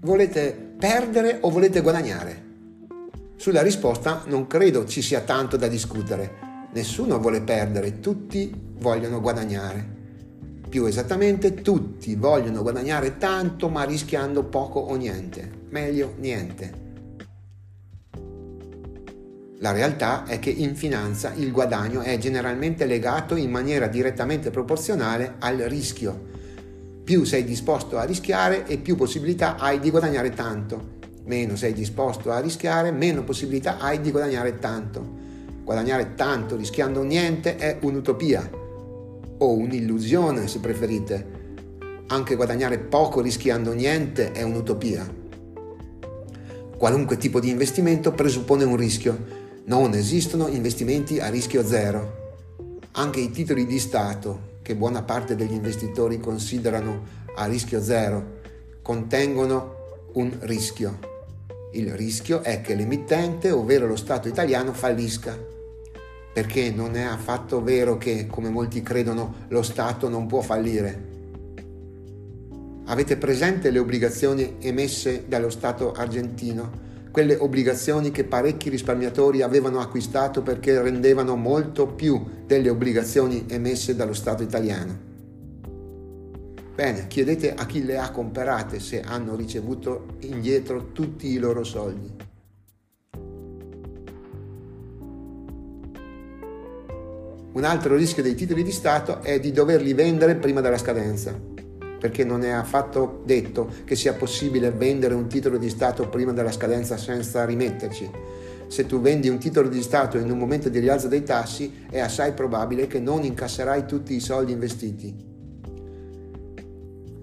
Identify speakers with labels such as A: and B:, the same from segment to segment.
A: volete perdere o volete guadagnare? Sulla risposta non credo ci sia tanto da discutere. Nessuno vuole perdere, tutti vogliono guadagnare. Più esattamente, tutti vogliono guadagnare tanto ma rischiando poco o niente. Meglio niente. La realtà è che in finanza il guadagno è generalmente legato in maniera direttamente proporzionale al rischio. Più sei disposto a rischiare e più possibilità hai di guadagnare tanto. Meno sei disposto a rischiare, meno possibilità hai di guadagnare tanto. Guadagnare tanto rischiando niente è un'utopia o un'illusione se preferite. Anche guadagnare poco rischiando niente è un'utopia. Qualunque tipo di investimento presuppone un rischio non esistono investimenti a rischio zero. Anche i titoli di Stato, che buona parte degli investitori considerano a rischio zero, contengono un rischio. Il rischio è che l'emittente, ovvero lo Stato italiano, fallisca. Perché non è affatto vero che, come molti credono, lo Stato non può fallire. Avete presente le obbligazioni emesse dallo Stato argentino? Quelle obbligazioni che parecchi risparmiatori avevano acquistato perché rendevano molto più delle obbligazioni emesse dallo Stato italiano. Bene, chiedete a chi le ha comprate se hanno ricevuto indietro tutti i loro soldi. Un altro rischio dei titoli di Stato è di doverli vendere prima della scadenza perché non è affatto detto che sia possibile vendere un titolo di Stato prima della scadenza senza rimetterci. Se tu vendi un titolo di Stato in un momento di rialzo dei tassi, è assai probabile che non incasserai tutti i soldi investiti.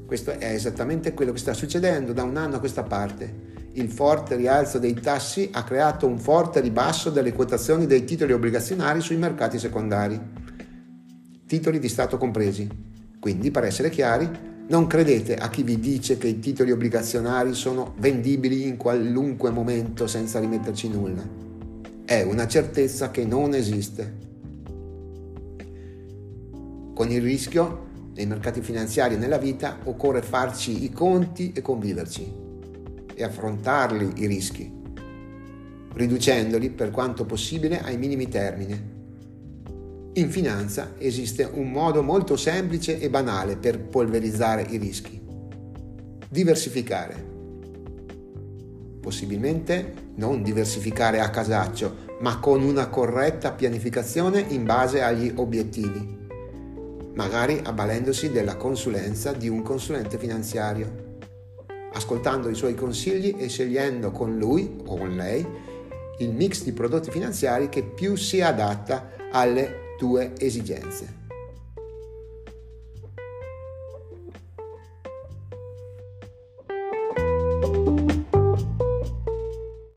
A: Questo è esattamente quello che sta succedendo da un anno a questa parte. Il forte rialzo dei tassi ha creato un forte ribasso delle quotazioni dei titoli obbligazionari sui mercati secondari, titoli di Stato compresi. Quindi, per essere chiari, non credete a chi vi dice che i titoli obbligazionari sono vendibili in qualunque momento senza rimetterci nulla. È una certezza che non esiste. Con il rischio nei mercati finanziari e nella vita occorre farci i conti e conviverci e affrontarli i rischi, riducendoli per quanto possibile ai minimi termini in finanza esiste un modo molto semplice e banale per polverizzare i rischi. Diversificare. Possibilmente non diversificare a casaccio, ma con una corretta pianificazione in base agli obiettivi, magari avvalendosi della consulenza di un consulente finanziario, ascoltando i suoi consigli e scegliendo con lui o con lei il mix di prodotti finanziari che più si adatta alle tue esigenze.